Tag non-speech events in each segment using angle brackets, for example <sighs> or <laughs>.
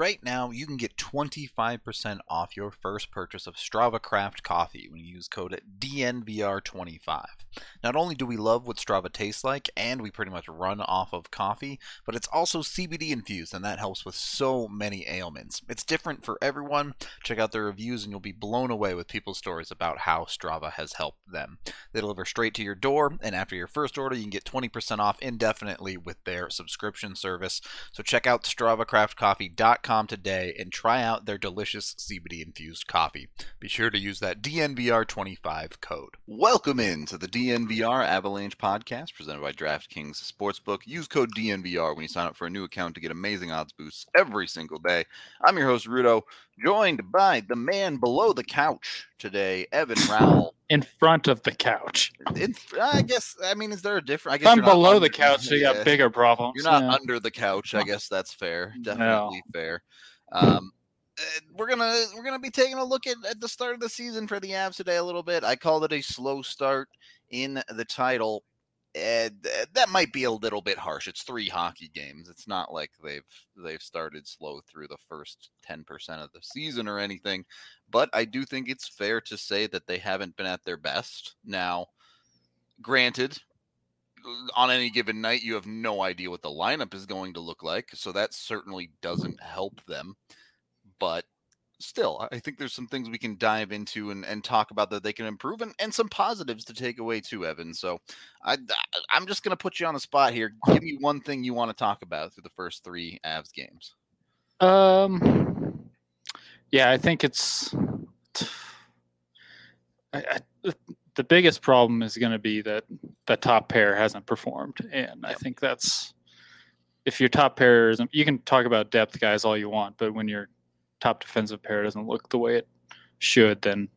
Right now, you can get 25% off your first purchase of Strava Craft coffee when you use code DNVR25. Not only do we love what Strava tastes like, and we pretty much run off of coffee, but it's also CBD infused, and that helps with so many ailments. It's different for everyone. Check out their reviews, and you'll be blown away with people's stories about how Strava has helped them. They deliver straight to your door, and after your first order, you can get 20% off indefinitely with their subscription service. So check out StravaCraftCoffee.com today and try out their delicious CBD infused coffee. Be sure to use that DNVR25 code. Welcome in to the DNVR Avalanche podcast presented by DraftKings Sportsbook. Use code DNVR when you sign up for a new account to get amazing odds boosts every single day. I'm your host, Rudo, joined by the man below the couch today, Evan <laughs> Rawal. in front of the couch. I guess, I mean, is there a difference? I If guess I'm below under- the couch, so you <laughs> yeah. got bigger problems. You're not yeah. under the couch. I guess that's fair. No. Definitely Um, uh, we're gonna we're gonna be taking a look at, at the start of the season for the Avs today a little bit. I called it a slow start in the title. And that might be a little bit harsh. It's three hockey games. It's not like they've they've started slow through the first ten percent of the season or anything. But I do think it's fair to say that they haven't been at their best. Now, granted, on any given night, you have no idea what the lineup is going to look like. So that certainly doesn't help them. But still, I think there's some things we can dive into and, and talk about that they can improve and, and some positives to take away too, Evan. So I, I'm just going to put you on the spot here. Give me one thing you want to talk about through the first three Avs games. Um, yeah, I think it's I, I, the- biggest problem is going to be that the top pair hasn't performed, and I think that's if your top pair isn't. You can talk about depth guys all you want, but when your top defensive pair doesn't look the way it should, then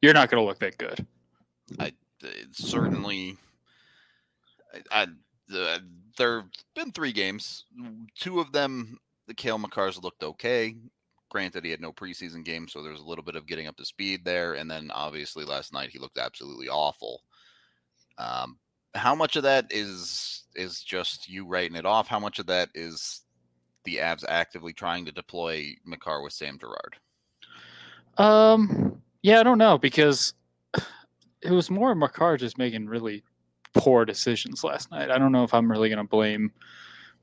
you're not going to look that good. It's uh, certainly, I, I the, there've been three games. Two of them, the Cale Makar's looked okay. Granted, he had no preseason game, so there's a little bit of getting up to speed there. And then obviously last night he looked absolutely awful. Um, how much of that is is just you writing it off? How much of that is the Avs actively trying to deploy Makar with Sam Girard? Um, yeah, I don't know because it was more Makar just making really poor decisions last night. I don't know if I'm really going to blame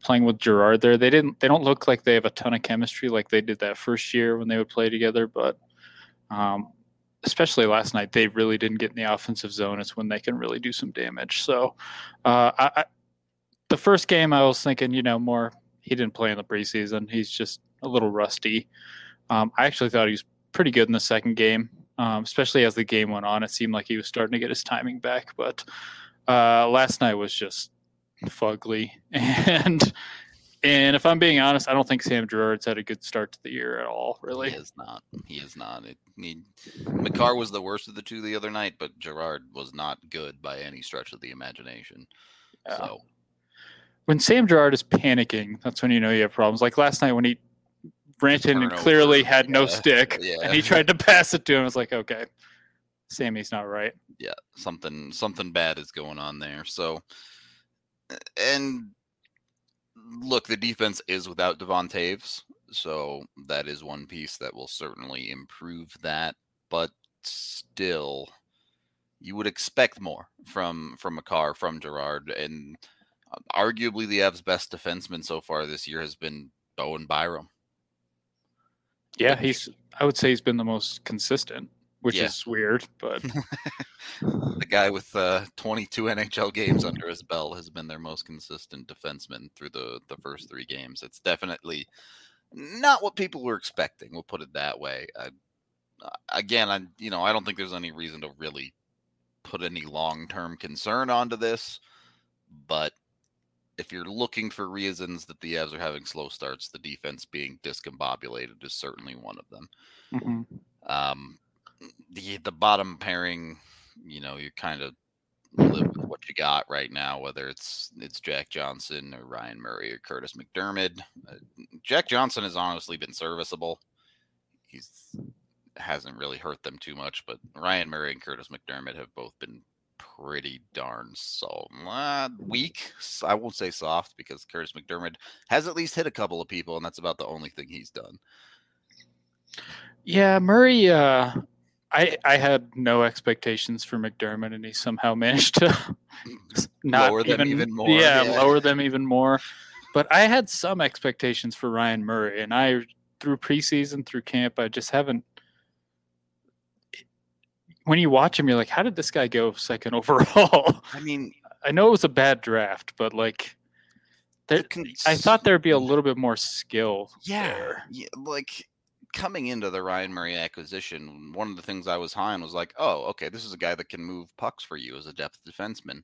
playing with Girard there. They didn't. They don't look like they have a ton of chemistry like they did that first year when they would play together. But um, especially last night, they really didn't get in the offensive zone. It's when they can really do some damage. So, uh, I, I, the first game, I was thinking, you know, more. He didn't play in the preseason. He's just a little rusty. Um, I actually thought he was pretty good in the second game, um, especially as the game went on. It seemed like he was starting to get his timing back, but uh, last night was just fugly. <laughs> And and if I'm being honest, I don't think Sam Girard's had a good start to the year at all. Really, He is not. He is not. It, he, Makar was the worst of the two the other night, but Girard was not good by any stretch of the imagination. Yeah. So when Sam Girard is panicking, that's when you know you have problems. Like last night when he ran in and clearly had no stick, <laughs> yeah. and he tried to pass it to him. It's like, okay, Sammy's not right. yeah, something something bad is going on there. So and look, the defense is without Devon Toews, so that is one piece that will certainly improve that. But still, you would expect more from from Makar, from Girard, and uh, arguably the Avs' best defenseman so far this year has been Bowen Byram. Yeah, he's. I would say he's been the most consistent, which Yeah. is weird, but <laughs> the guy with uh, 22 NHL games under his belt has been their most consistent defenseman through the the first three games. It's definitely not what people were expecting. We'll put it that way. I, again, I you know I don't think there's any reason to really put any long term concern onto this, but if you're looking for reasons that the Avs are having slow starts, the defense being discombobulated is certainly one of them. Mhm. Um, the the bottom pairing, you know, you're kind of live with what you got right now, whether it's it's Jack Johnson or Ryan Murray or Kurtis MacDermid. Uh, Jack Johnson has honestly been serviceable. He's hasn't really hurt them too much, but Ryan Murray and Kurtis MacDermid have both been pretty darn so uh, weak. I won't say soft because Kurtis MacDermid has at least hit a couple of people, and that's about the only thing he's done. Yeah, Murray. Uh, I I had no expectations for MacDermid, and he somehow <laughs> managed to not Lower them even, even more, Yeah, yeah. lower them even more. But I had some expectations for Ryan Murray, and I through preseason, through camp, I just haven't. When you watch him, you're like, how did this guy go second <laughs> overall? I mean, I know it was a bad draft, but like, there, I thought there'd be a little bit more skill. Yeah, there. yeah, like coming into the Ryan Murray acquisition, one of the things I was high on was like, oh, okay, this is a guy that can move pucks for you as a depth defenseman,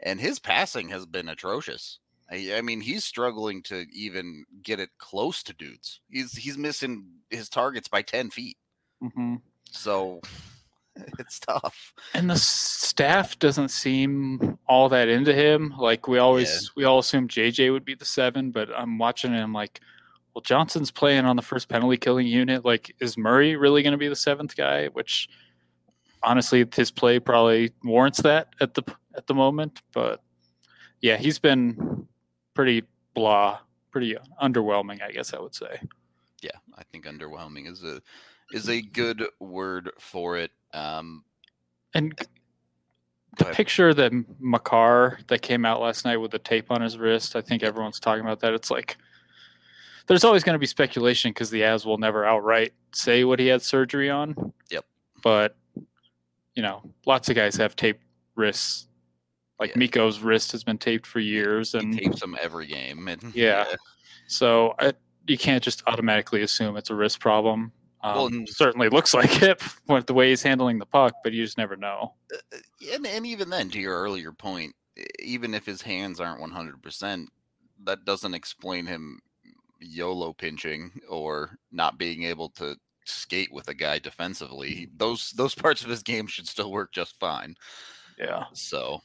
and his passing has been atrocious. I, I mean, he's struggling to even get it close to dudes. He's he's missing his targets by ten feet, hmm so <laughs> it's tough. and the staff doesn't seem all that into him. Like we always, we all assume JJ would be the seven, but I'm watching him like, well, Johnson's playing on the first penalty killing unit. Like, is Murray really going to be the seventh guy? Which, honestly, his play probably warrants that at the at the moment. But yeah, he's been pretty blah, pretty underwhelming, I guess I would say. Yeah, I think underwhelming is a is a good word for it. Um, And the picture that Makar that came out last night with the tape on his wrist, I think everyone's talking about that. It's like there's always going to be speculation because the Avs will never outright say what he had surgery on. Yep. But you know, lots of guys have taped wrists. Like Yeah. Mikko's wrist has been taped for years, he and tapes them every game, and <laughs> Yeah. so I, you can't just automatically assume it's a wrist problem. Um, Well, and- certainly looks <laughs> like it with the way he's handling the puck, but you just never know. Uh, and, and even then to your earlier point even if his hands aren't 100% that doesn't explain him yolo pinching or not being able to skate with a guy defensively those those parts of his game should still work just fine. Yeah. so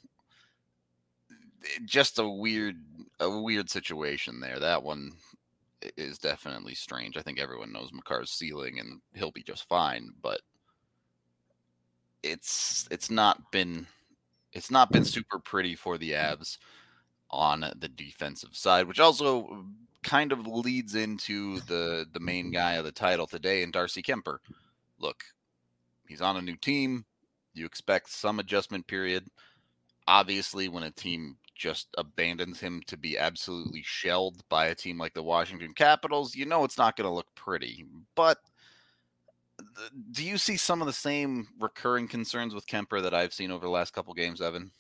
eh, just a weird a weird situation there. That one is definitely strange. I think everyone knows Makar's ceiling and he'll be just fine but it's it's not been it's not been super pretty for the Avs on the defensive side, which also kind of leads into the the main guy of the title today, and Darcy Kuemper. Look, he's on a new team. You expect some adjustment period. Obviously, when a team just abandons him to be absolutely shelled by a team like the Washington Capitals, you know it's not going to look pretty. But do you see some of the same recurring concerns with Kuemper that I've seen over the last couple games, Evan?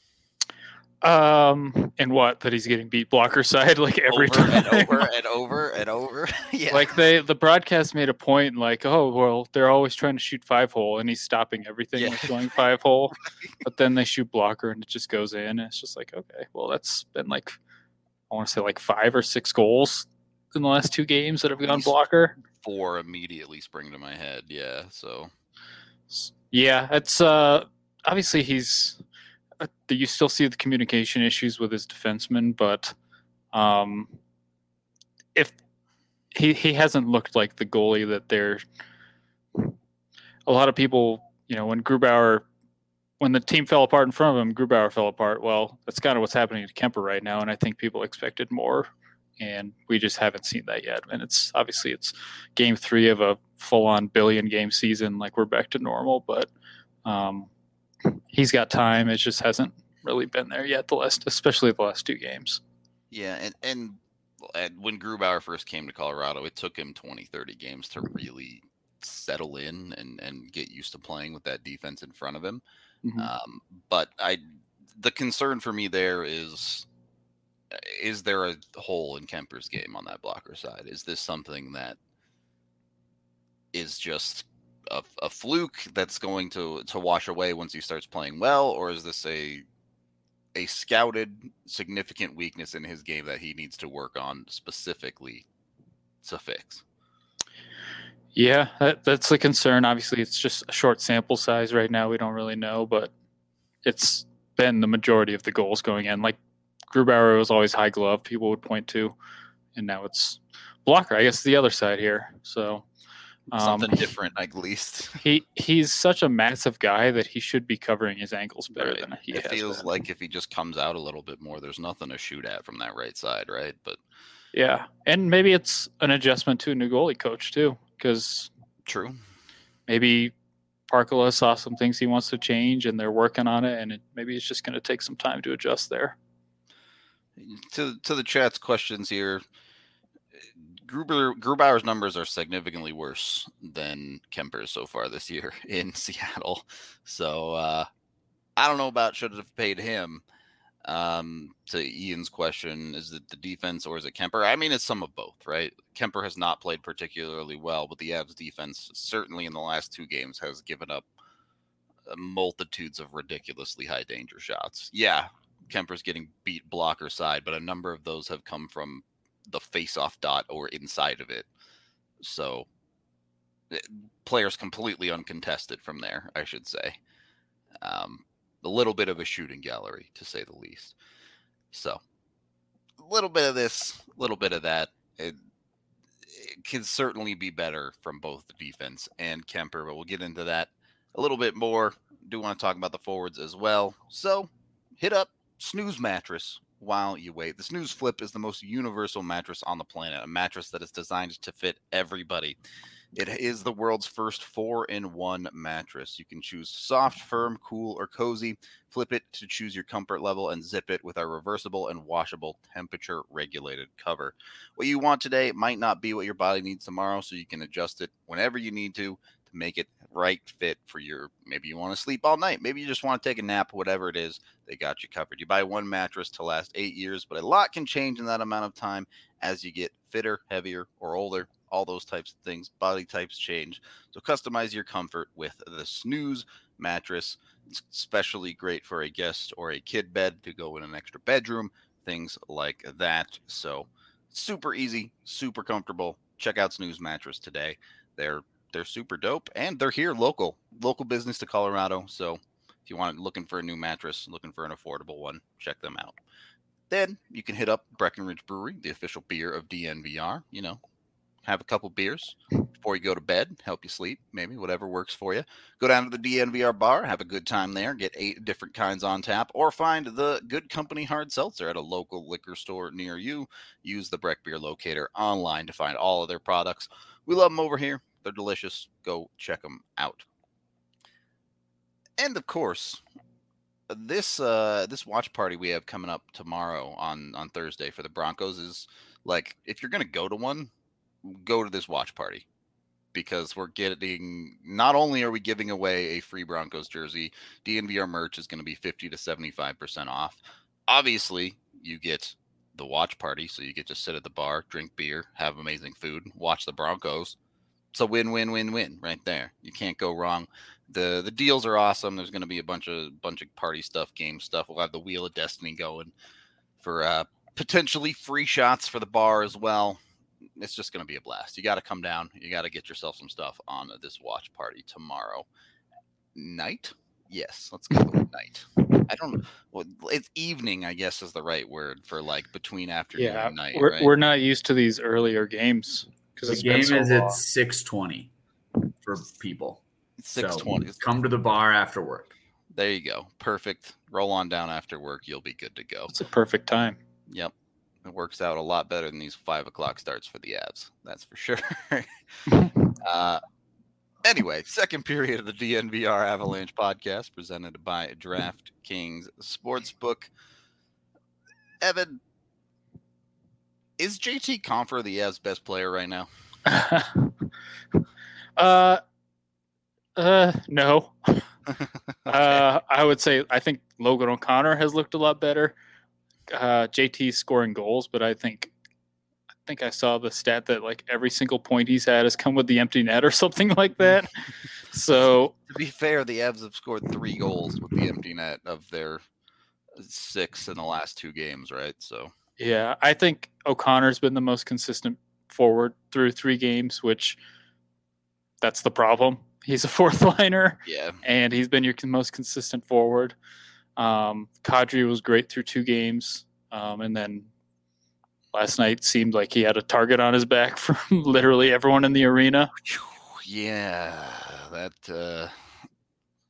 Um, and what that he's getting beat blocker <laughs> side like every over time. and <laughs> over and over and <laughs> over. yeah, Like they, the broadcast made a point, like, oh well, they're always trying to shoot five hole, and he's stopping everything Yeah. going five hole. But then they shoot blocker, and it just goes in. And it's just like, okay, well, that's been like, I want to say like five or six goals in the last two games that have gone blocker. four immediately spring to my head. Yeah, so Yeah, it's uh obviously he's uh, you still see the communication issues with his defensemen, but um if he he hasn't looked like the goalie that they're a lot of people, you know, when Grubauer when the team fell apart in front of him, Grubauer fell apart. Well, that's kind of what's happening to Kuemper right now, and I think people expected more, and we just haven't seen that yet. And it's obviously it's game three of a full-on billion game season, like we're back to normal, but um, he's got time. It just hasn't really been there yet. The last, especially the last two games. yeah, and and and when Grubauer first came to Colorado, it took him 20, 30 games to really settle in and and get used to playing with that defense in front of him. Mhm. Um, but I, the concern for me there is, is there a hole in Kuemper's game on that blocker side? Is this something that is just a, a fluke that's going to to wash away once he starts playing well, or is this a a scouted significant weakness in his game that he needs to work on specifically to fix? Yeah, that, that's the concern. Obviously, it's just a short sample size right now. We don't really know, but it's been the majority of the goals going in. Like Grubauer was always high glove, people would point to, and now it's blocker. I guess the other side here. So um, something different, at least. <laughs> he he's such a massive guy that he should be covering his ankles better right. than he. It feels been. like if he just comes out a little bit more, there's nothing to shoot at from that right side, right? But yeah, and maybe it's an adjustment to a new goalie coach too because true. Maybe Parkkila saw some things he wants to change, and they're working on it, and it, maybe it's just going to take some time to adjust there. To to the chat's questions here, Gruber Grubauer's numbers are significantly worse than Kuemper's so far this year <laughs> in Seattle. So uh, I don't know about should have paid him. Um, to Ian's question, is it the defense or is it Kuemper? I mean, it's some of both, right? Kuemper has not played particularly well, but the Avs defense, certainly in the last two games, has given up multitudes of ridiculously high danger shots. Yeah, Kuemper's getting beat blocker side, but a number of those have come from the face-off dot or inside of it. So eh, players completely uncontested from there, I should say. Um, a little bit of a shooting gallery, to say the least. So, a little bit of this, a little bit of that. It, it can certainly be better from both the defense and Kuemper, but we'll get into that a little bit more. Do want to talk about the forwards as well. So, hit up Snooze Mattress while you wait. The Snooze Flip is the most universal mattress on the planet, a mattress that is designed to fit everybody. It is the world's first four in one mattress. You can choose soft, firm, cool, or cozy. Flip it to choose your comfort level and zip it with our reversible and washable temperature regulated cover. What you want today might not be what your body needs tomorrow, so you can adjust it whenever you need to to make it right fit for your maybe you want to sleep all night maybe you just want to take a nap whatever it is they got you covered you buy one mattress to last eight years but a lot can change in that amount of time as you get fitter heavier or older all those types of things. Body types change. So customize your comfort with the Snooze mattress. It's especially great for a guest or a kid bed to go in an extra bedroom, things like that. So super easy, super comfortable. Check out Snooze mattress today. They're they're super dope and they're here local, local business to Colorado. So if you want looking for a new mattress, looking for an affordable one, check them out. Then you can hit up Breckenridge Brewery, the official beer of DNVR. You know, have a couple beers before you go to bed, help you sleep, maybe whatever works for you. Go down to the DNVR bar, have a good time there, get eight different kinds on tap, or find the Good Company Hard Seltzer at a local liquor store near you. Use the Breck Beer Locator online to find all of their products. We love them over here. They're delicious. Go check them out. And of course, this uh this watch party we have coming up tomorrow on on Thursday for the Broncos is like if you're to go to one, go to this watch party because we're getting not only are we giving away a free Broncos jersey, DNVR merch is going to be 50 to 75% off. Obviously, you get the watch party, so you get to sit at the bar, drink beer, have amazing food, watch the Broncos. It's a win win win win right there. You can't go wrong. The the deals are awesome. There's going to be a bunch of bunch of party stuff, game stuff. We'll have the Wheel of Destiny going for uh potentially free shots for the bar as well it's just going to be a blast. You got to come down. You got to get yourself some stuff on this watch party tomorrow night. Yes, let's go night. I don't. Well, it's evening. I guess is the right word for like between afternoon yeah, and night. We're right? we're not used to these earlier games because the game so is long. at six twenty for people. Six twenty. So come to the bar after work. There you go. Perfect. Roll on down after work. You'll be good to go. It's a perfect time. Yep. It works out a lot better than these five o'clock starts for the Avs. That's for sure. <laughs> uh, anyway, second period of the DNVR Avalanche podcast presented by DraftKings Sportsbook. Evan, is JT Compher the Avs best player right now? <laughs> uh, uh, no. <laughs> okay. Uh, I would say I think Logan O'Connor has looked a lot better uh, JT scoring goals, but I think I think I saw the stat that like every single point he's had has come with the empty net or <laughs> something like that. so to be fair, the Avs have scored three goals with the empty net of their six in the last two games, right? So yeah, I think O'Connor's been the most consistent forward through three games, which that's the problem. He's a <laughs> fourth liner, Yeah. and he's been your most consistent forward. Um, Kadri was great through two games, um, and then last night seemed like he had a target on his back <laughs> from literally everyone in the arena. Yeah, that uh,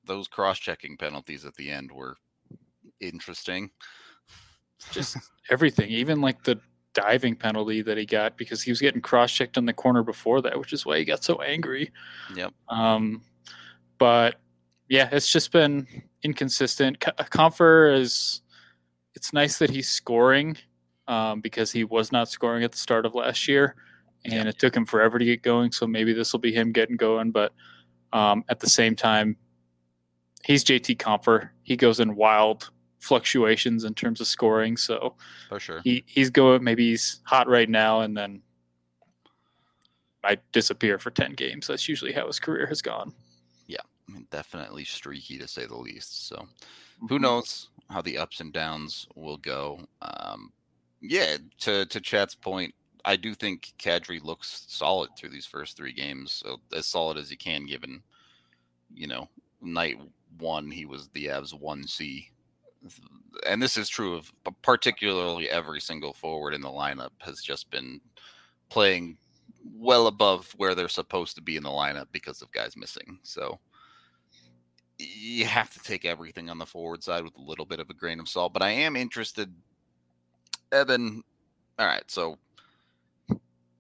those cross-checking penalties at the end were interesting. Just everything, even like the diving penalty that he got because he was getting cross-checked in the corner before that, which is why he got so angry. Yep. Um, but yeah, it's just been inconsistent. Co- Compher is. It's nice that he's scoring um, because he was not scoring at the start of last year, and Yeah. it took him forever to get going. So maybe this will be him getting going. But um, at the same time, he's JT Compher. He goes in wild fluctuations in terms of scoring. So For sure. he he's going. Maybe he's hot right now, and then might disappear for ten games. That's usually how his career has gone. Yeah, I mean, definitely streaky to say the least. So Mm-hmm. who knows how the ups and downs will go. Um, yeah, to to Chat's point, I do think Kadri looks solid through these first three games, so as solid as he can, given you know night one he was the Avs one C, and this is true of particularly every single forward in the lineup has just been playing well above where they're supposed to be in the lineup because of guys missing. So you have to take everything on the forward side with a little bit of a grain of salt. But I am interested, Evan. All right, so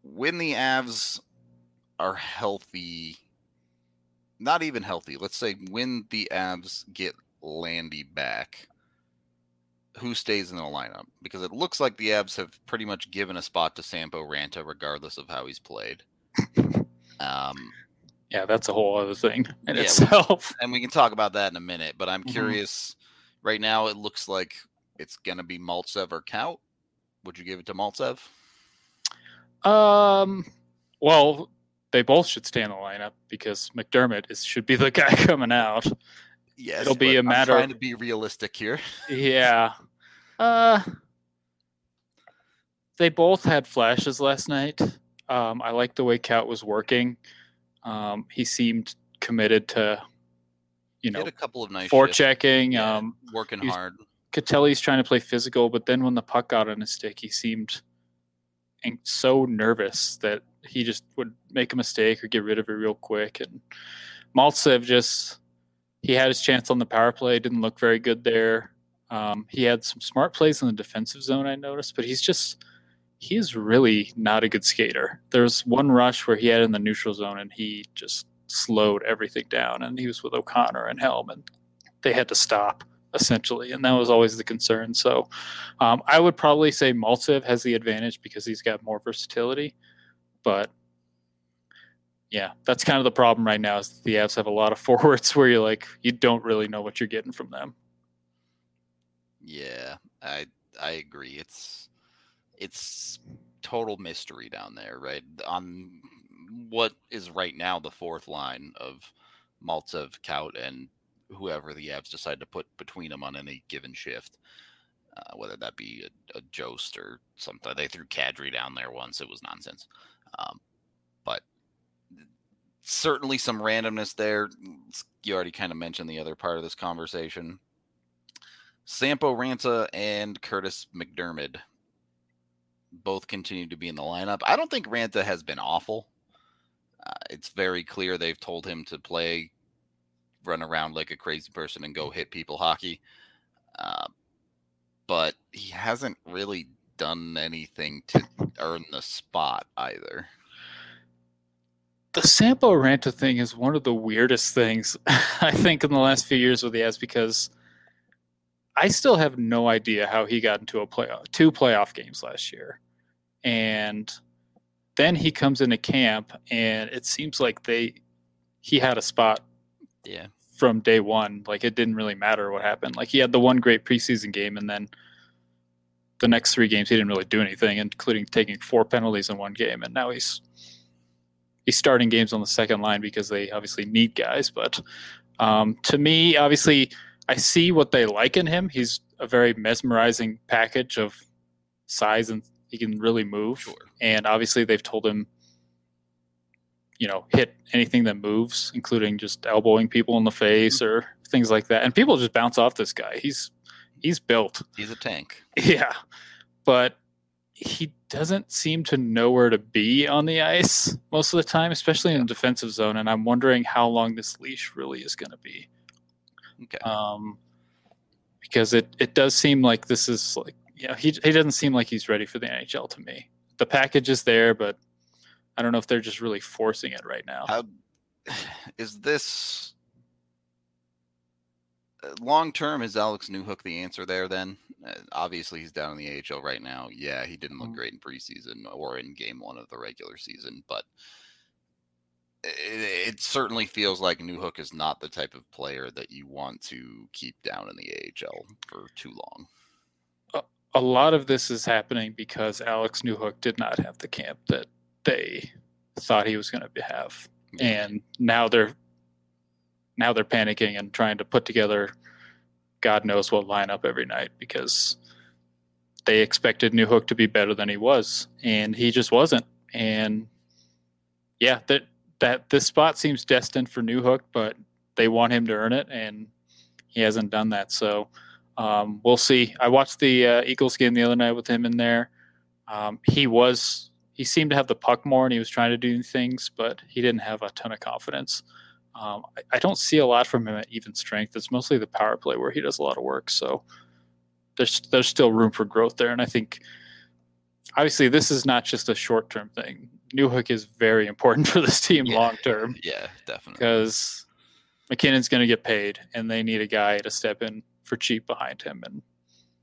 when the Avs are healthy, not even healthy, let's say when the Avs get Landy back, who stays in the lineup? Because it looks like the Avs have pretty much given a spot to Sampo Ranta, regardless of how he's played. Um, Yeah, that's a whole other thing <laughs> in Yeah, we- itself. and we can talk about that in a minute. But I'm Mhm. curious. Right now, it looks like it's gonna be Maltsev or Kaut. Would you give it to Maltsev? Um, well, they both should stay in the lineup because MacDermid is should be the <laughs> guy coming out. Yes, It'll be but a I'm matter trying to be realistic here. <laughs> Yeah. Uh, they both had flashes last night. Um, I like the way Cat was working. Um, he seemed committed to, you know, had a couple of nice forechecking. Yeah, Um, working he's- hard. Catelli's trying to play physical, but then when the puck got on his stick, he seemed so nervous that he just would make a mistake or get rid of it real quick. And Maltsev just he had his chance on the power play, didn't look very good there. Um, he had some smart plays in the defensive zone, I noticed, but he's just he's really not a good skater. There's one rush where he had in the neutral zone and he just slowed everything down, and he was with O'Connor and Helm, and they had to stop essentially, and that was always the concern. So um, I would probably say Maltsev has the advantage because he's got more versatility, but yeah, that's kind of the problem right now. Is the Avs have a lot of <laughs> forwards where you're like you don't really know what you're getting from them. Yeah, I I agree. It's it's total mystery down there, right? On what is right now the fourth line of Maltsev, Kaut, and whoever the Avs decide to put between them on any given shift. Uh, whether that be a, a Jost or something. They threw Kadri down there once. It was nonsense. Um, but certainly some randomness there. You already kind of mentioned the other part of this conversation. Sampo Ranta and Kurtis MacDermid both continue to be in the lineup. I don't think Ranta has been awful. Uh, it's very clear they've told him to play, run around like a crazy person and go hit people hockey. Uh, but he hasn't really done anything to earn the spot either. The Sampo Ranta thing is one of the weirdest things <laughs> I think in the last few years with the Avs because I still have no idea how he got into a playoff two playoff games last year. And then he comes into camp and it seems like they he had a spot Yeah. from day one. Like it didn't really matter what happened. Like he had the one great preseason game and then the next three games he didn't really do anything, including taking four penalties in one game. And now he's he's starting games on the second line because they obviously need guys. But um, to me, obviously, I see what they like in him. He's a very mesmerizing package of size and he can really move. Sure. And obviously, they've told him, you know, hit anything that moves, including just elbowing people in the face or things like that. And people just bounce off this guy. He's he's built. He's a tank. <laughs> Yeah. But he doesn't seem to know where to be on the ice most of the time, especially in the defensive zone. And I'm wondering how long this leash really is going to be. Okay. Um, because it, it does seem like this is like, you know, he, he doesn't seem like he's ready for the NHL to me. The package is there, but I don't know if they're just really forcing it right now. How <sighs> is this long term? Is Alex Newhook the answer there? Then uh, obviously he's down in the AHL right now. Yeah, he didn't look Mhm. great in preseason or in game one of the regular season, but it, it certainly feels like Newhook is not the type of player that you want to keep down in the AHL for too long. a lot of this is happening because Alex Newhook did not have the camp that they thought he was going to have, and now they're now they're panicking and trying to put together God knows what lineup every night because they expected Newhook to be better than he was, and he just wasn't. And yeah, that that this spot seems destined for Newhook, but they want him to earn it, and he hasn't done that. So um, we'll see. I watched the uh, Eagles game the other night with him in there. Um, he was he seemed to have the puck more, and he was trying to do things, but he didn't have a ton of confidence. Um, I, I don't see a lot from him at even strength. It's mostly the power play where he does a lot of work. So there's there's still room for growth there, and I think obviously this is not just a short term thing. Newhook is very important <laughs> for this team Yeah. long term <laughs> Yeah, definitely. because MacKinnon's going to get paid, and they need a guy to step in for cheap behind him. And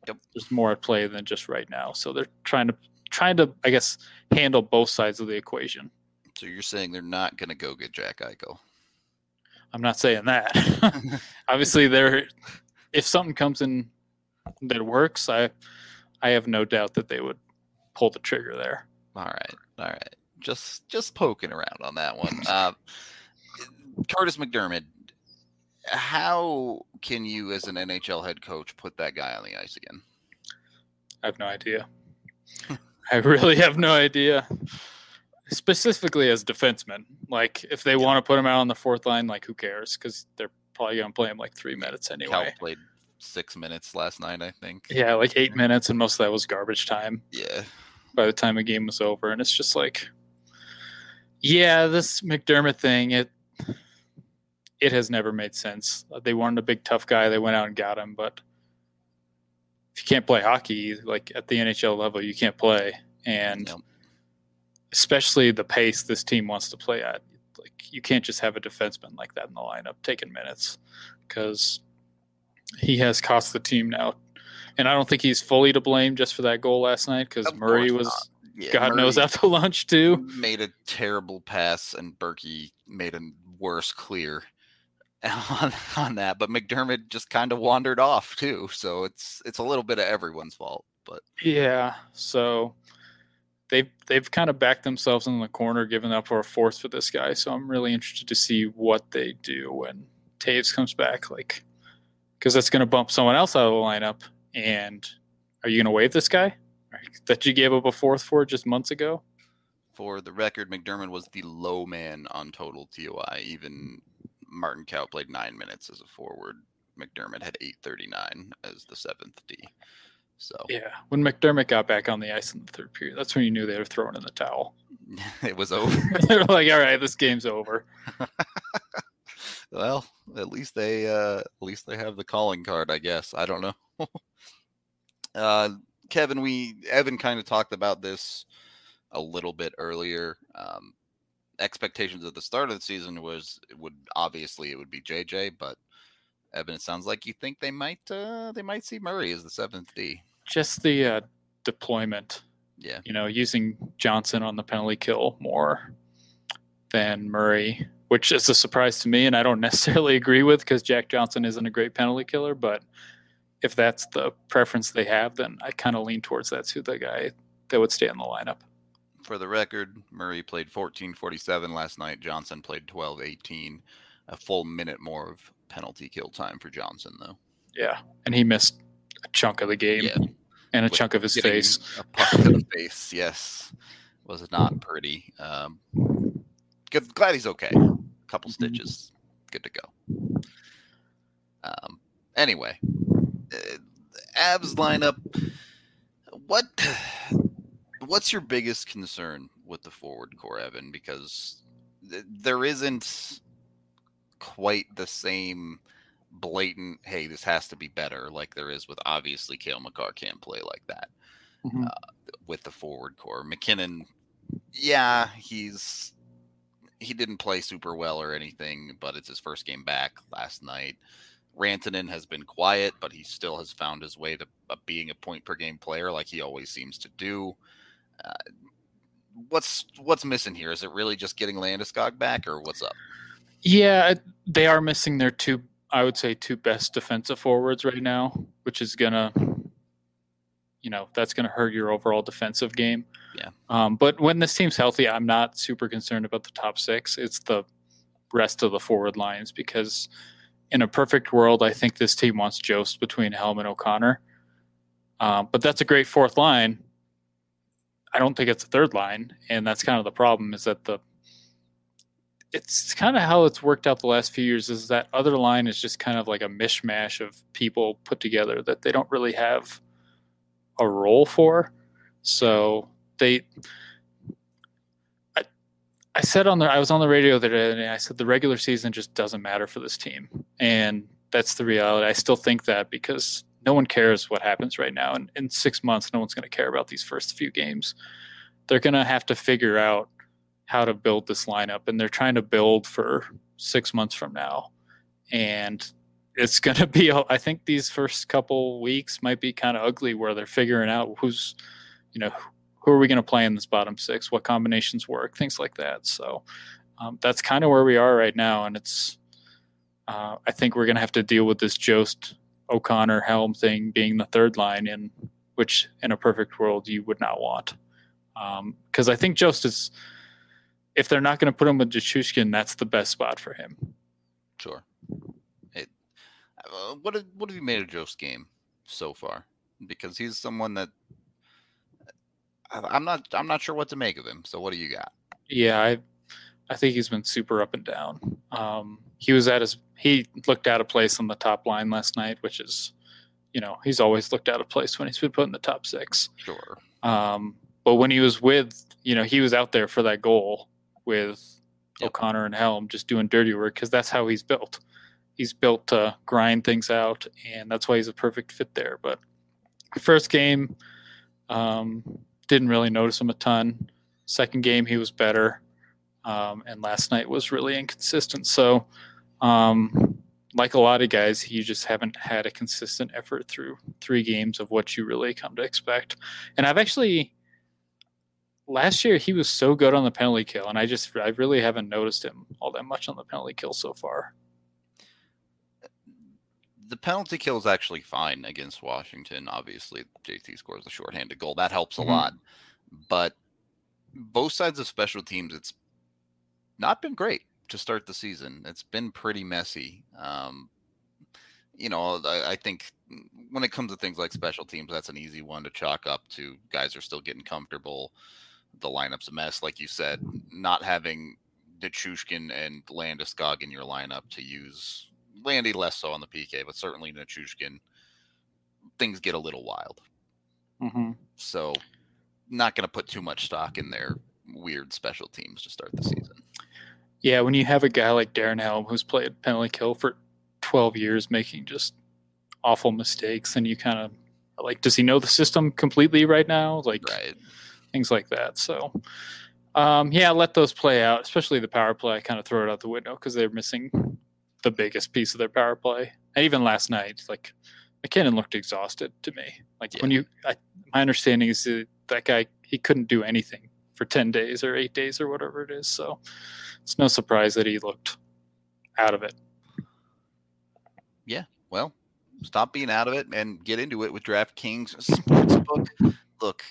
Yep. there's more at play than just right now. So they're trying to trying to, I guess, handle both sides of the equation. So you're saying they're not going to go get Jack Eichel? I'm not saying that. <laughs> <laughs> Obviously, there, if something comes in that works, I, I have no doubt that they would pull the trigger there. All right, all right. Just just poking around on that one. Uh, Kurtis MacDermid. How can you, as an NHL head coach, put that guy on the ice again? I have no idea. <laughs> I really have no idea. Specifically as defensemen, like if they want to put him out on the fourth line, like who cares? Because they're probably going to play him like three minutes anyway. Cal played six minutes last night, I think. Yeah, like eight minutes, and most of that was garbage time Yeah. by the time the game was over. And it's just like, yeah, this MacDermid thing, it it has never made sense. They wanted a big tough guy, they went out and got him, but if you can't play hockey, like at the NHL level, you can't play. And Yep. Especially the pace this team wants to play at. Like you can't just have a defenseman like that in the lineup taking minutes because he has cost the team now. And I don't think he's fully to blame just for that goal last night because Murray was Yeah, God knows Murray out to lunch too. Made a terrible pass, and Berkey made a worse clear <laughs> on, on that. But MacDermid just kind of wandered off too. So it's it's a little bit of everyone's fault. But Yeah, so they've they've kind of backed themselves in the corner, giving up for a fourth for this guy. So I'm really interested to see what they do when Toews comes back, like because that's going to bump someone else out of the lineup. And are you going to waive this guy that you gave up a fourth for just months ago? For the record, MacDermid was the low man on total TOI. Even Martin Kaut played nine minutes as a forward. MacDermid had 839 as the seventh D. So Yeah, when MacDermid got back on the ice in the third period, that's when you knew they were throwing in the towel. <laughs> it was over. <laughs> they were like, "All right, this game's over." <laughs> well, at least they uh, at least they have the calling card, I guess. I don't know. uh, Kevin, we Evan kind of talked about this a little bit earlier. Um, expectations at the start of the season was would obviously it would be JJ, but Evan, it sounds like you think they might uh, they might see Murray as the seventh D. Just the uh, deployment Yeah, you know, using Johnson on the penalty kill more than Murray, which is a surprise to me, and I don't <laughs> necessarily agree with because Jack Johnson isn't a great penalty killer. But if that's the preference they have, then I kind of lean towards that's who the guy that would stay in the lineup. for the record, Murray played 14:47 last night. Johnson played 12:18, a full minute more of penalty kill time for Johnson though. Yeah, and he missed a chunk of the game Yeah. And a chunk of his face. A puck to the face, yes, was not pretty. Um, good. Glad he's okay. A couple Mhm. stitches, good to go. Um. Anyway, uh, Avs lineup. What? What's your biggest concern with the forward core, Evan? Because th- there isn't quite the same blatant. Hey, this has to be better, like there is with obviously Cale Makar can't play like that Mhm. with the forward core. MacKinnon, yeah, he's he didn't play super well or anything, but it's his first game back last night. Rantanen has been quiet, but he still has found his way to uh, being a point per game player, like he always seems to do. Uh, what's what's missing here? Is it really just getting Landeskog back, or what's up? Yeah, they are missing their two, I would say, two best defensive forwards right now, which is gonna, you know, that's gonna hurt your overall defensive game. Yeah. Um, but when this team's healthy, I'm not super concerned about the top six. It's the rest of the forward lines because in a perfect world, I think this team wants Jost between Helm and O'Connor. Um, but that's a great fourth line. I don't think it's a third line, and that's kind of the problem. Is that the it's kind of how it's worked out the last few years is that other line is just kind of like a mishmash of people put together that they don't really have a role for. So they I, I said on the I was on the radio the other day and I said the regular season just doesn't matter for this team. And that's the reality. I still think that because no one cares what happens right now. And in six months, no one's going to care about these first few games. They're going to have to figure out how to build this lineup and they're trying to build for six months from now. And it's <laughs> going to be i think these first couple weeks might be kind of ugly where they're figuring out who's you know who are we going to play in this bottom six what combinations work things like that. So um, that's kind of where we are right now and it's uh, i think we're going to have to deal with this jost o'connor helm thing being the third line in which in a perfect world you would not want. Because i think jost is if they're not going to put him with Nichushkin, that's the best spot for him. Sure. It, uh, what have, what have you made of Joe's game so far? Because he's someone that I'm not I'm not sure what to make of him. So what do you got? Yeah, I I think he's been super up and down. Um, he was at his he looked out of place on the top line last night, which is, you know, he's always looked out of place when he's been put in the top six. Sure. Um, but when he was with, you know, he was out there for that goal with Yep. O'Connor and Helm just doing dirty work because that's how he's built. He's built to grind things out, and that's why he's a perfect fit there. But first game, um, didn't really notice him a ton. Second game, he was better, um, and last night was really inconsistent. So, um, like a lot of guys, you just haven't had a consistent effort through three games of what you really come to expect. And I've actually last year he was so good on the penalty kill, and I just I really haven't noticed him all that much on the penalty kill so far. The penalty kill is actually fine against Washington. Obviously, JT scores a shorthanded goal. That helps a Mhm. lot. But both sides of special teams, it's not been great to start the season. It's been pretty messy. Um, you know, I, I think when it comes to things like special teams, that's an easy one to chalk up to. Guys are still getting comfortable. The lineup's a mess, like you said. Not having Nichushkin and Landeskog in your lineup to use Landy less so on the PK, but certainly Nichushkin, things get a little wild. Mm-hmm. So, not going to put too much stock in their weird special teams to start the season. Yeah, when you have a guy like Darren Helm who's played penalty kill for 12 years, making just awful mistakes, and you kind of like, does he know the system completely right now? Like Right. Things like that. So, um, yeah, let those play out, especially the power play. I kind of throw it out the window because they're missing the biggest piece of their power play. And even last night, like MacKinnon looked exhausted to me. Like when you, I, my understanding is that that guy he couldn't do anything for 10 days or eight days or whatever it is. So it's no surprise that he looked out of it. Yeah. Well, stop being out of it and get into it with DraftKings Sportsbook. Look,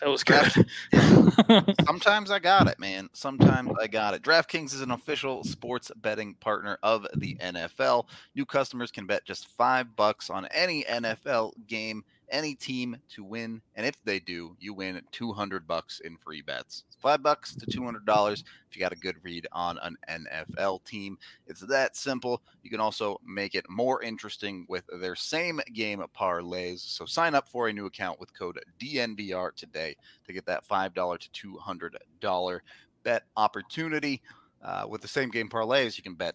That was good. <laughs> sometimes I got it, man. Sometimes I got it. DraftKings is an official sports betting partner of the NFL. New customers can bet just five bucks on any NFL game any team to win, and if they do, you win 200 bucks in free bets. It's 5 bucks to $200 if you got a good read on an NFL team. It's that simple. You can also make it more interesting with their same game parlays. So sign up for a new account with code DNVR today to get that $5 to $200 bet opportunity. Uh, with the same game parlays, you can bet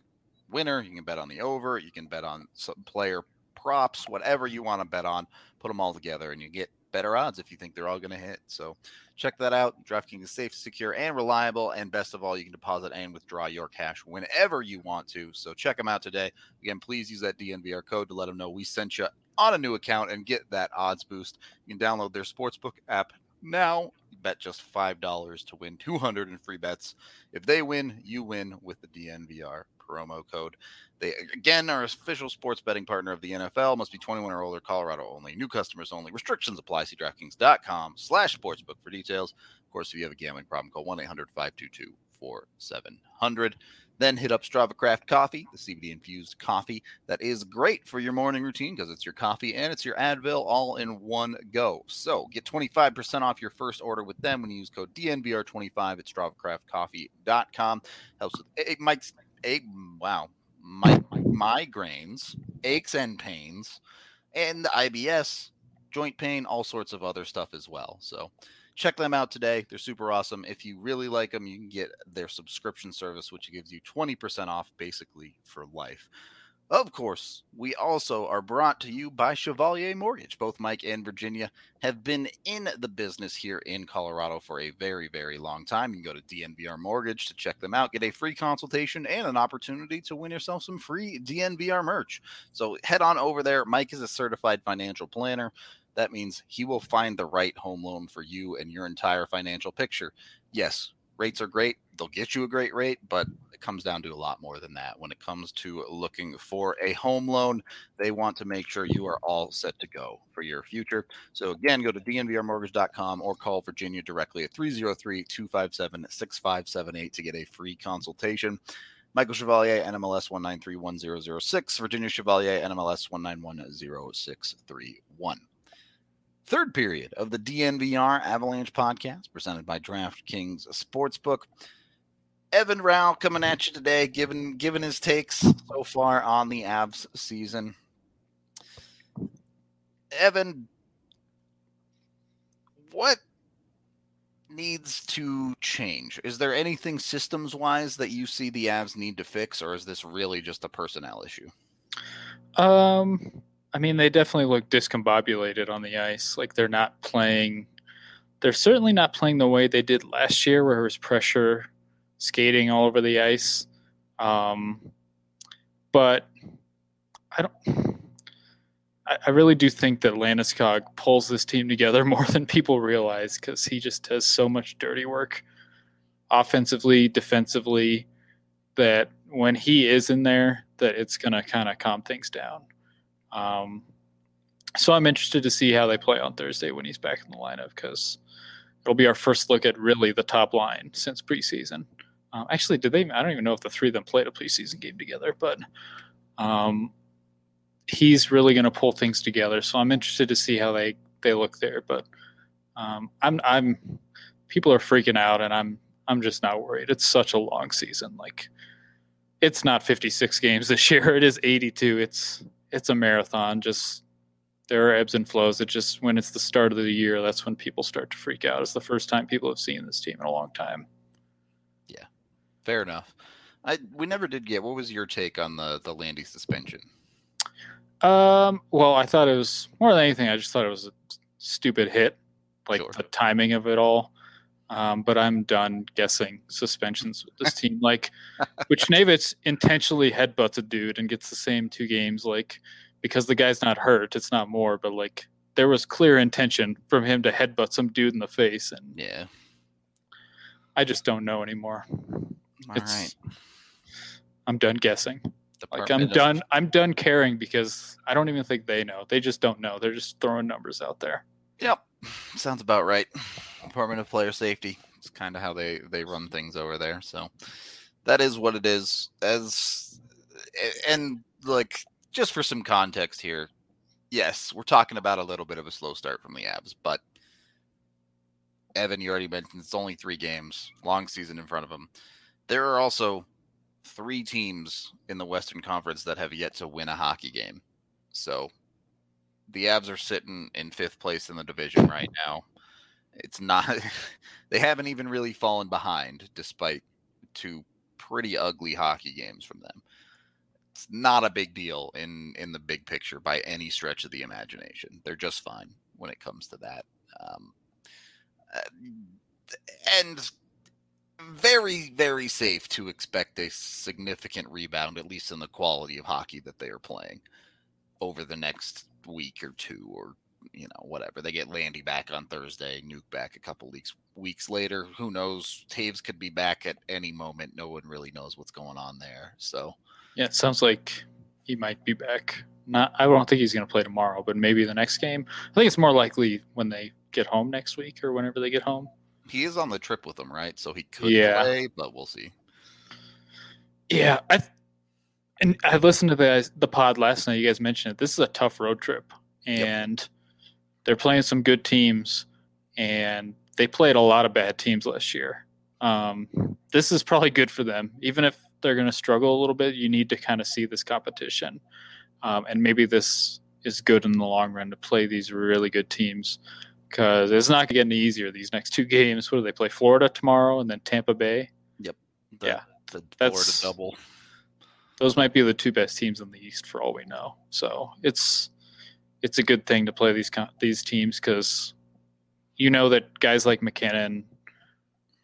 winner, you can bet on the over, you can bet on some player props, whatever you want to bet on, put them all together and you get better odds if you think they're all going to hit. So check that out. DraftKings is safe, secure, and reliable. And best of all, you can deposit and withdraw your cash whenever you want to. So check them out today. Again, please use that DNVR code to let them know we sent you on a new account and get that odds boost. You can download their sportsbook app now. Bet just $5 to win 200 in free bets. If they win, you win with the DNVR promo code. They again are official sports betting partner of the NFL. Must be 21 or older. Colorado only. New customers only. Restrictions apply. See DraftKings.com slash sportsbook for details. Of course, if you have a gambling problem, call 1-800-522-4700. Then hit up Strava Craft Coffee, the CBD infused coffee that is great for your morning routine because it's your coffee and it's your Advil all in one go. So get 25% off your first order with them when you use code DNVR25 at StravaCraftCoffee.com. Helps with it might ache, wow, my, migraines, aches and pains, and IBS, joint pain, all sorts of other stuff as well. So check them out today. They're super awesome. If you really like them, you can get their subscription service, which gives you 20% off basically for life. Of course, we also are brought to you by Chevalier Mortgage. Both Mike and Virginia have been in the business here in Colorado for a very, very long time. You can go to DNVR Mortgage to check them out, get a free consultation, and an opportunity to win yourself some free DNVR merch. So head on over there. Mike is a certified financial planner. That means he will find the right home loan for you and your entire financial picture. Yes, rates are great. They'll get you a great rate, but it comes down to a lot more than that. When it comes to looking for a home loan, they want to make sure you are all set to go for your future. So again, go to dnvrmortgage.com or call Virginia directly at 303-257-6578 to get a free consultation. Michael Chevalier, NMLS 1931006, Virginia Chevalier, NMLS 1910631. Third period of the DNVR Avalanche podcast presented by DraftKings Sportsbook. Evan Rawal coming at you today, giving giving his takes so far on the Avs season. Evan, what needs to change? Is there anything systems wise that you see the Avs need to fix, or is this really just a personnel issue? Um, I mean, they definitely look discombobulated on the ice. Like they're not playing. They're certainly not playing the way they did last year, where it was pressure, skating all over the ice. Um, but I don't. I, really do think that Landeskog pulls this team together <laughs> more than people realize because he just does so much dirty work, offensively, defensively, that when he is in there, that it's gonna kind of calm things down. Um, so I'm interested to see how they play on Thursday when he's back in the lineup because it'll be our first look at really the top line since preseason. Um, actually, did they? I don't even know if the three of them played a preseason game together, but um, he's really going to pull things together. So I'm interested to see how they they look there. But um, I'm I'm people are freaking out, and I'm I'm just not worried. It's such a long season. Like it's not 56 games this <laughs> year. It is 82. It's it's a marathon. Just there are ebbs and flows. It just when it's the start of the year, that's when people start to freak out. It's the first time people have seen this team in a long time. Fair enough. I we never did get. What was your take on the the Landy suspension? Um. Well, I thought it was more than anything. I just thought it was a stupid hit, like Sure. the timing of it all. Um, but I'm done guessing suspensions with this team. Like, <laughs> which Navitz intentionally headbutts a dude and gets the same two games. Like, because the guy's not hurt, it's not more. But like, there was clear intention from him to headbutt some dude in the face, and Yeah. I just don't know anymore. All it's right. I'm done guessing. Like I'm Department of- done. I'm done caring because I don't even think they know. They just don't know. They're just throwing numbers out there. Yep, sounds about right. Department of Player Safety. It's kind of how they they run things over there. So that is what it is. As and like just for some context here, yes, we're talking about a little bit of a slow start from the Avs, but Evan, you already mentioned it's only three games, long season in front of them. There are also three teams in the Western Conference that have yet to win a hockey game. So the Avs are sitting in fifth place in the division right now. It's not, <laughs> they haven't even really fallen behind despite two pretty ugly hockey games from them. It's not a big deal in in the big picture by any stretch of the imagination. They're just fine when it comes to that. Um, uh, and very, very safe to expect a significant rebound, at least in the quality of hockey that they are playing over the next week or two, or you know, whatever. They get Landy back on Thursday, Nuke back a couple weeks weeks later. Who knows? Toews could be back at any moment. No one really knows what's going on there. So yeah, it sounds like he might be back. Not, I don't think he's going to play tomorrow, but maybe the next game. I think it's more likely when they get home next week or whenever they get home. He is on the trip with them, right? So he could Yeah. play, but we'll see. Yeah, I and I listened to the the pod last night. You guys mentioned it. This is a tough road trip, and they're playing some good teams, and they played a lot of bad teams last year. Um, this is probably good for them, even if they're going to struggle a little bit. You need to kind of see this competition, um, and maybe this is good in the long run to play these really good teams because it's not going to get any easier. These next two <laughs> games, what do they play? Florida tomorrow, and then Tampa Bay. The, Yeah, the Florida double. those might be the two best teams in the East for all we know. So it's it's a good thing to play these these teams because you know that guys like MacKinnon,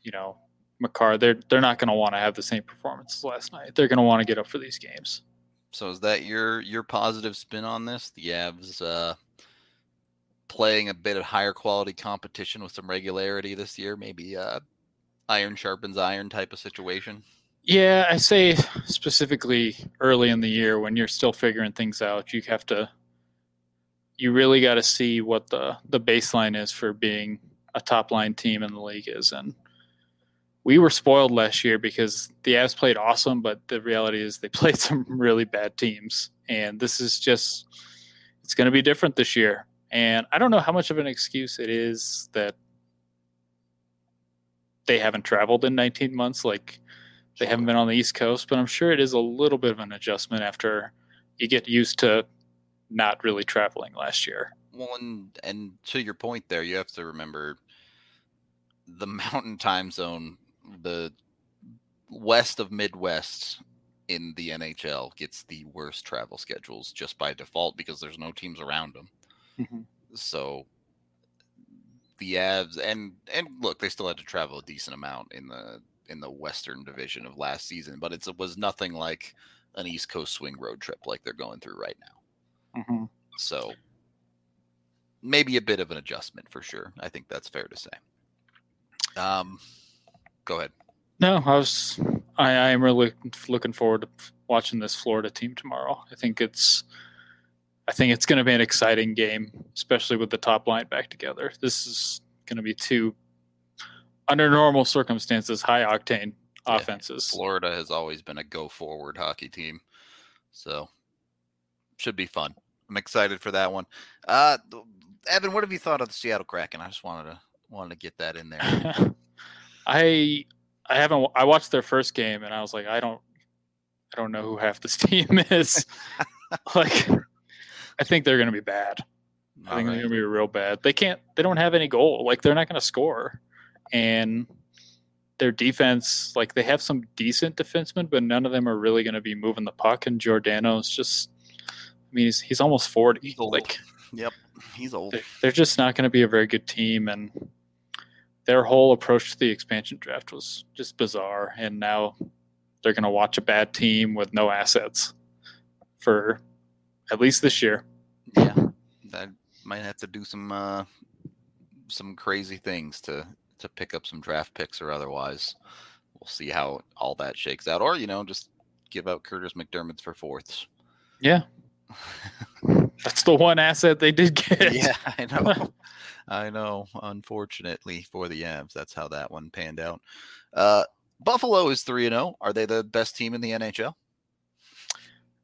you know Makar, they're they're not going to want to have the same performance as last night. They're going to want to get up for these games. So is that your your positive spin on this? The Avs uh, playing a bit of higher quality competition with some regularity this year, maybe uh, iron sharpens iron type of situation. Yeah, I say specifically early in the year when you're still figuring things out, you have to you really got to see what the the baseline is for being a top line team in the league is and we were spoiled last year because the Avs played awesome, but the reality is they <laughs> played some really bad teams and this is just it's going to be different this year. And I don't know how much of an excuse it is that they haven't traveled in 19 months like they haven't been on the East Coast, but I'm sure it is a little bit of an adjustment after you get used to not really traveling last year. Well, and and to your point there, you have to remember the <laughs> mountain time zone, the west of Midwest in the NHL gets the worst travel schedules just by default because there's no teams around them. Mhm. So the Avs and and look, they still had to travel a decent amount in the in the Western Division of last season, but it's, it was nothing like an East Coast swing road trip like they're going through right now. So maybe a bit of an adjustment for sure. I think that's fair to say. Um, go ahead. No, I was I, I am really looking forward to watching this Florida team tomorrow. I think it's I think it's going to be an exciting game, especially with the top line back together. This is going to be two under normal circumstances high octane Yeah, offenses. Florida has always been a go forward hockey team, so should be fun. I'm excited for that one. Uh, Evan, what have you thought of the Seattle Kraken? I just wanted to wanted to get that in there. <laughs> I I haven't I watched their first game and I was like I don't I don't know who half this <laughs> team is. <laughs> like I think they're going to be bad. I think they're going to be real bad. They can't they don't have any goal. Like they're not going to score. And their defense like they have some decent defensemen but none of them are really going to be moving the puck and Giordano's just I mean he's, he's almost 40. He's old. Like Yep, he's old. they're, they're just not going to be a very good team and their whole approach to the expansion draft was just bizarre and now they're going to watch a bad team with no assets for at least this year Yeah, that might have to do some uh, some crazy things to to pick up some draft picks or otherwise. We'll see how all that shakes out, or you know, just give out Kurtis MacDermid's for fourths. yeah <laughs> that's the one asset they did get yeah, I know. <laughs> I know. Unfortunately for the Avs, that's how that one panned out. Uh, Buffalo is three and zero. Are they the best team in the NHL?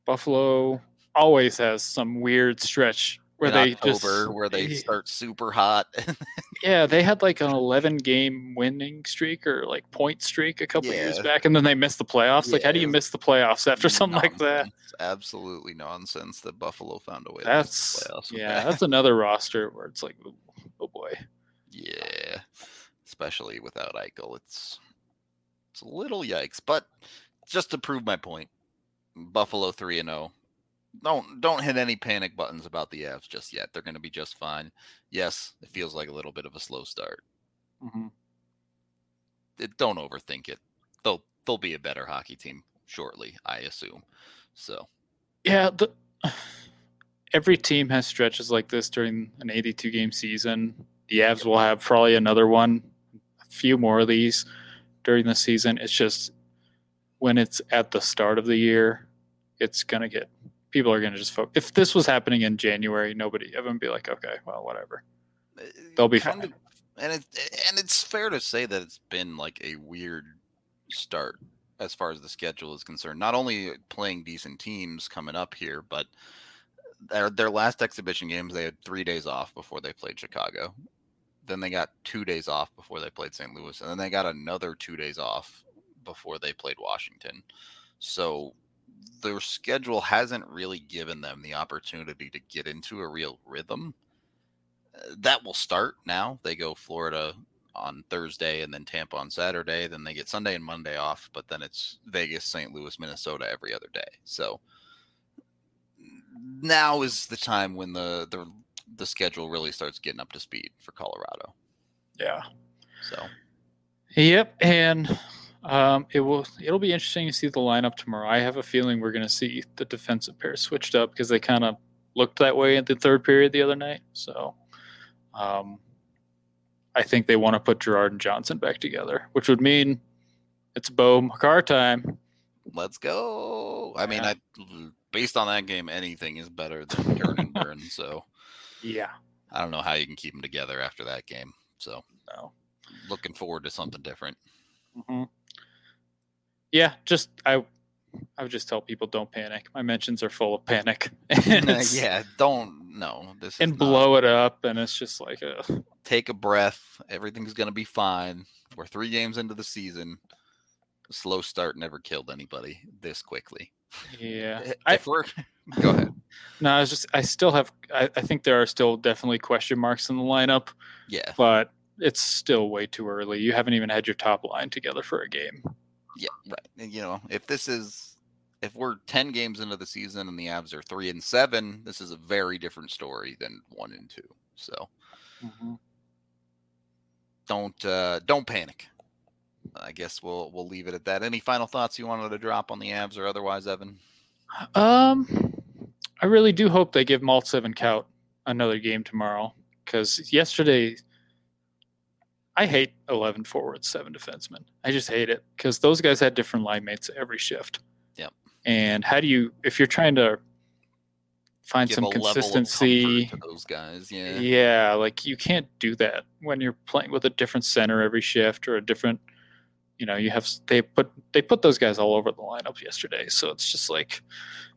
buffalo always has some weird stretch where in they October just where they start super hot. <laughs> Yeah, they had like an 11 game winning streak or like point streak a couple years back, and then they missed the playoffs. Like, how do you miss the playoffs after <laughs> something like that? Nonsense. Absolutely nonsense that Buffalo found a way. That's to the playoffs yeah, that's another roster where it's like, oh, oh boy. Yeah, especially without Eichel, it's it's a little yikes. But just to prove my point, Buffalo three and zero. Don't don't hit any panic buttons about the Avs just yet. They're going to be just fine. Yes, it feels like a little bit of a slow start. Mhm. It, don't overthink it. They'll they'll be a better hockey team shortly, I assume. So Yeah, the, every team has stretches like this during an 82 game season. The Avs will have probably another one, a few more of these during the season. It's just when it's at the start of the year, it's gonna get people are gonna just focus. If this was happening in January, nobody everyone would be like, okay, well, whatever. uh, They'll be kind fine. of- and it and it's fair to say that it's been like a weird start as far as the schedule is concerned. Not only playing decent teams coming up here, but their their last exhibition games they had three days off before they played Chicago. Then they got two days off before they played St. Louis, and then they got another two days off before they played Washington. So their schedule hasn't really given them the opportunity to get into a real rhythm. Uh, That will start now. They go Florida on Thursday and then Tampa on Saturday. Then they get Sunday and Monday off, but then it's Vegas, St. Louis, Minnesota every other day. So now is the time when the the the schedule really starts getting up to speed for Colorado. Yeah. So Yep, and um, it will it'll be interesting to see the lineup tomorrow. I have a feeling we're going to see the defensive pair switched up because they kind of looked that way in the third period the other night. So, um, I think they want to put Girard and Johnson back together, which would mean it's Bo Makar time. let's go. I mean. I based on that game, anything is better than Kern and Burn. <laughs> So Yeah. I don't know how you can keep them together after that game. So No. looking forward to something different. hmm Yeah, just I, I would just tell people don't panic. My mentions are full of panic, <laughs> <laughs> and, yeah, don't no. This is and not- blow it up, and it's just like, uh, take a breath. Everything's gonna be fine. We're three games into the season. A slow start never killed anybody this quickly. yeah. If I, we're <laughs> go ahead. no, I was just I still have I, I think there are still definitely question marks in the lineup, Yeah, but it's still way too early. You haven't even had your top line together for a game. Yeah, right. And, You know, if this is if we're ten games into the season and the Avs are three and seven, this is a very different story than one and two. So don't uh, don't panic. I guess we'll we'll leave it at that. Any final thoughts you wanted to drop on the Avs or otherwise, Evan? Um, I really do hope they give Maltsev and Kaut another game tomorrow because yesterday I hate eleven forwards, seven defensemen. I just hate it because those guys had different line mates every shift. Yep. And how do you if you're trying to find Give some a level of consistency? to those guys. Yeah. Yeah, like you can't do that when you're playing with a different center every shift or a different. You know, you have they put they put those guys all over the lineup yesterday, so it's just like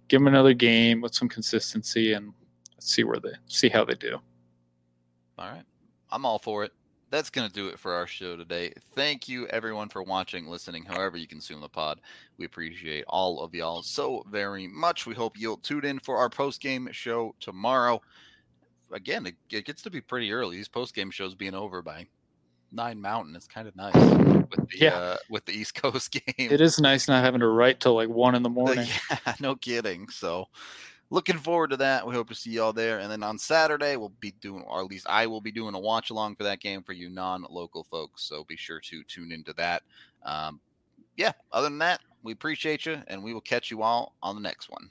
give them another game with some consistency and let's see where they see how they do. All right. I'm all for it. That's going to do it for our show today. Thank you, everyone, for watching, listening, however you consume the pod. We appreciate all of y'all so very much. We hope you'll tune in for our post game show tomorrow. Again, it, it gets to be pretty early. These post game shows being over by nine mountain is kind of nice with the Yeah. uh, with the East <laughs> Coast game. It is nice not having to write till like one in the Uh, morning. Yeah, <laughs> no kidding. So looking forward to that. We hope to see y'all there. And then on Saturday, we'll be doing, or at least I will be doing a watch along for that game for you non local folks. So be sure to tune into that. Um, yeah, other than that, we appreciate you and we will catch you all on the next one.